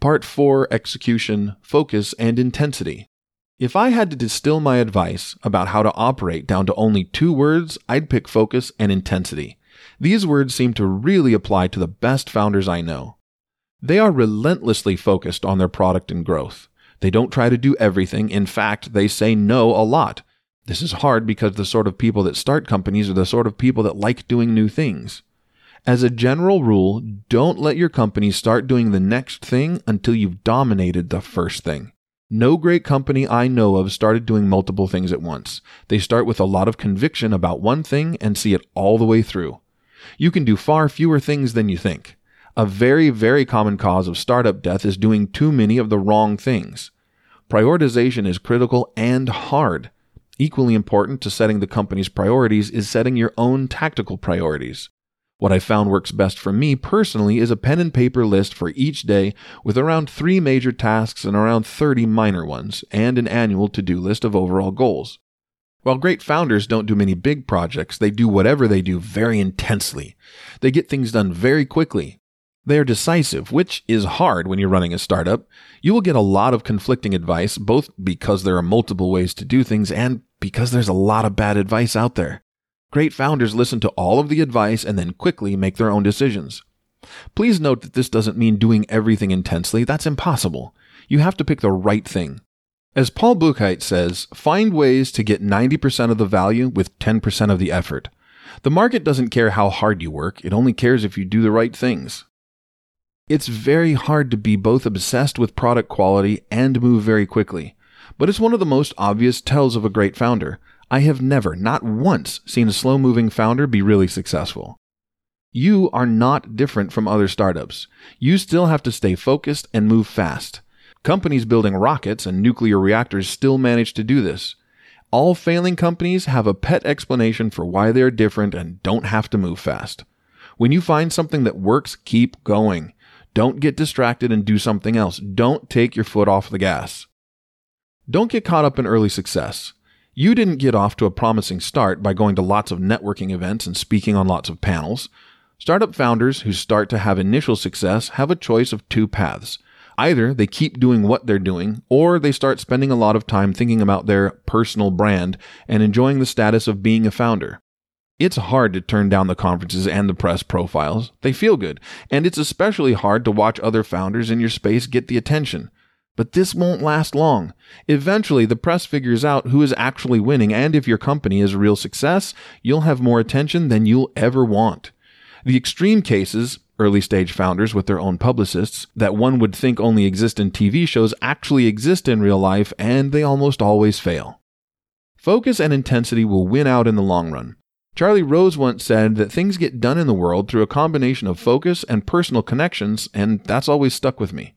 Part 4 Execution, Focus, and Intensity. If I had to distill my advice about how to operate down to only two words, I'd pick focus and intensity. These words seem to really apply to the best founders I know. They are relentlessly focused on their product and growth. They don't try to do everything. In fact, they say no a lot. This is hard because the sort of people that start companies are the sort of people that like doing new things. As a general rule, don't let your company start doing the next thing until you've dominated the first thing. No great company I know of started doing multiple things at once. They start with a lot of conviction about one thing and see it all the way through. You can do far fewer things than you think. A very, very common cause of startup death is doing too many of the wrong things. Prioritization is critical and hard. Equally important to setting the company's priorities is setting your own tactical priorities. What I found works best for me personally is a pen and paper list for each day with around three major tasks and around 30 minor ones, and an annual to do list of overall goals. While great founders don't do many big projects, they do whatever they do very intensely. They get things done very quickly. They are decisive, which is hard when you're running a startup. You will get a lot of conflicting advice, both because there are multiple ways to do things and because there's a lot of bad advice out there. Great founders listen to all of the advice and then quickly make their own decisions. Please note that this doesn't mean doing everything intensely. That's impossible. You have to pick the right thing. As Paul Buchheit says, find ways to get 90% of the value with 10% of the effort. The market doesn't care how hard you work, it only cares if you do the right things. It's very hard to be both obsessed with product quality and move very quickly, but it's one of the most obvious tells of a great founder. I have never, not once, seen a slow moving founder be really successful. You are not different from other startups. You still have to stay focused and move fast. Companies building rockets and nuclear reactors still manage to do this. All failing companies have a pet explanation for why they are different and don't have to move fast. When you find something that works, keep going. Don't get distracted and do something else. Don't take your foot off the gas. Don't get caught up in early success. You didn't get off to a promising start by going to lots of networking events and speaking on lots of panels. Startup founders who start to have initial success have a choice of two paths. Either they keep doing what they're doing, or they start spending a lot of time thinking about their personal brand and enjoying the status of being a founder. It's hard to turn down the conferences and the press profiles. They feel good. And it's especially hard to watch other founders in your space get the attention. But this won't last long. Eventually, the press figures out who is actually winning, and if your company is a real success, you'll have more attention than you'll ever want. The extreme cases, early stage founders with their own publicists, that one would think only exist in TV shows actually exist in real life, and they almost always fail. Focus and intensity will win out in the long run. Charlie Rose once said that things get done in the world through a combination of focus and personal connections, and that's always stuck with me.